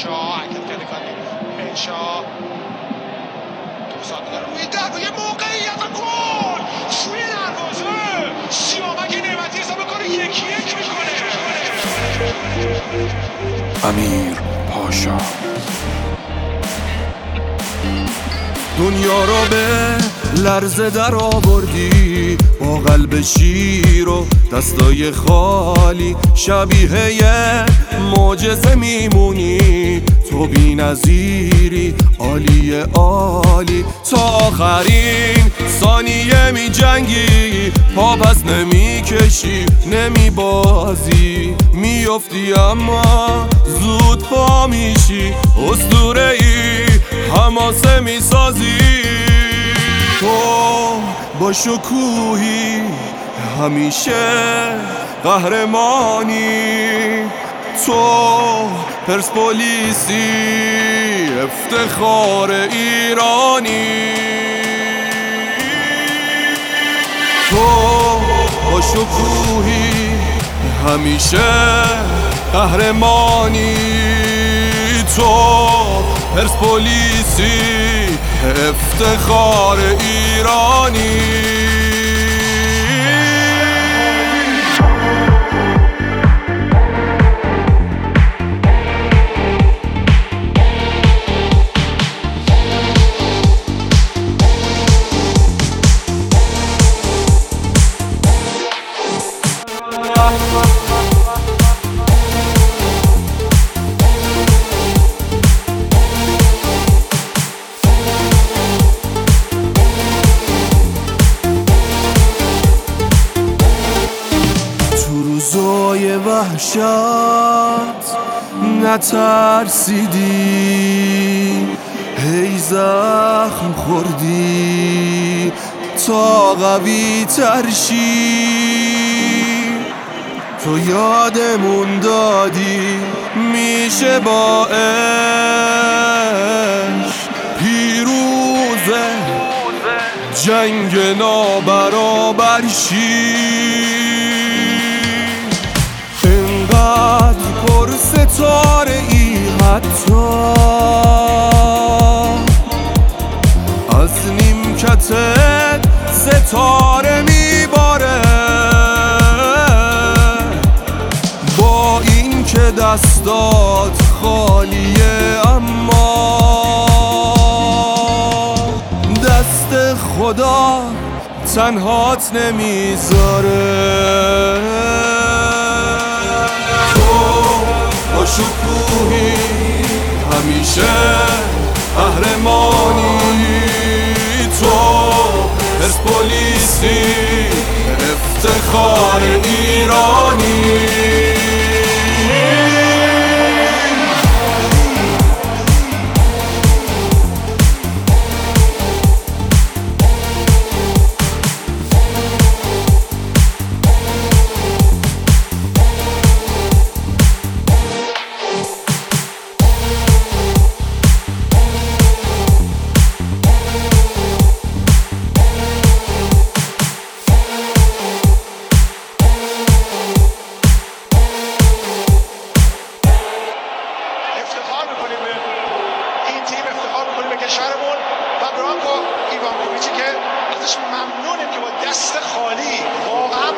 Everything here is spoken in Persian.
پاشا حرکت کرده کاری بنشا دوزان داره روی در یه موقعیت گل توی دروازه. سیامک نعمتی حساب کنه یکی یک می‌کنه. امیر پاشا. دنیا را به لرزه در آوردی با قلب شیر و دستای خالی. شبیه یه معجزه میمونی. تو بی نظیری عالی عالی. تا آخرین ثانیه می جنگی پا پس نمی کشی نمی بازی میافتی اما زود پا میشی. اسطوره ای حماسه می‌سازی. تو با شکوهی همیشه قهرمانی. تو پرسپولیسی افتخار ایرانی. تو با شکوهی همیشه قهرمانی. تو پرسپولیسی افتخار ایرانی. تو روزای وحشت نترسیدی؟ هی زخم خوردی؟ تا قوی ترشی؟ تو یادمون دادی میشه با پیروزه جنگ نابرابر شی. ستاره ای حتی. از نیمکتت ستاره میباره. با این که دستات خالیه اما دست خدا تنهات نمی‌ذاره. با شکوهی همیشه قهرمانی تو. پرسپولیسی افتخار ایرانی. کشورمون و برانکو ایوانکوویچی که ازش ممنونیم که با دست خالی واقعا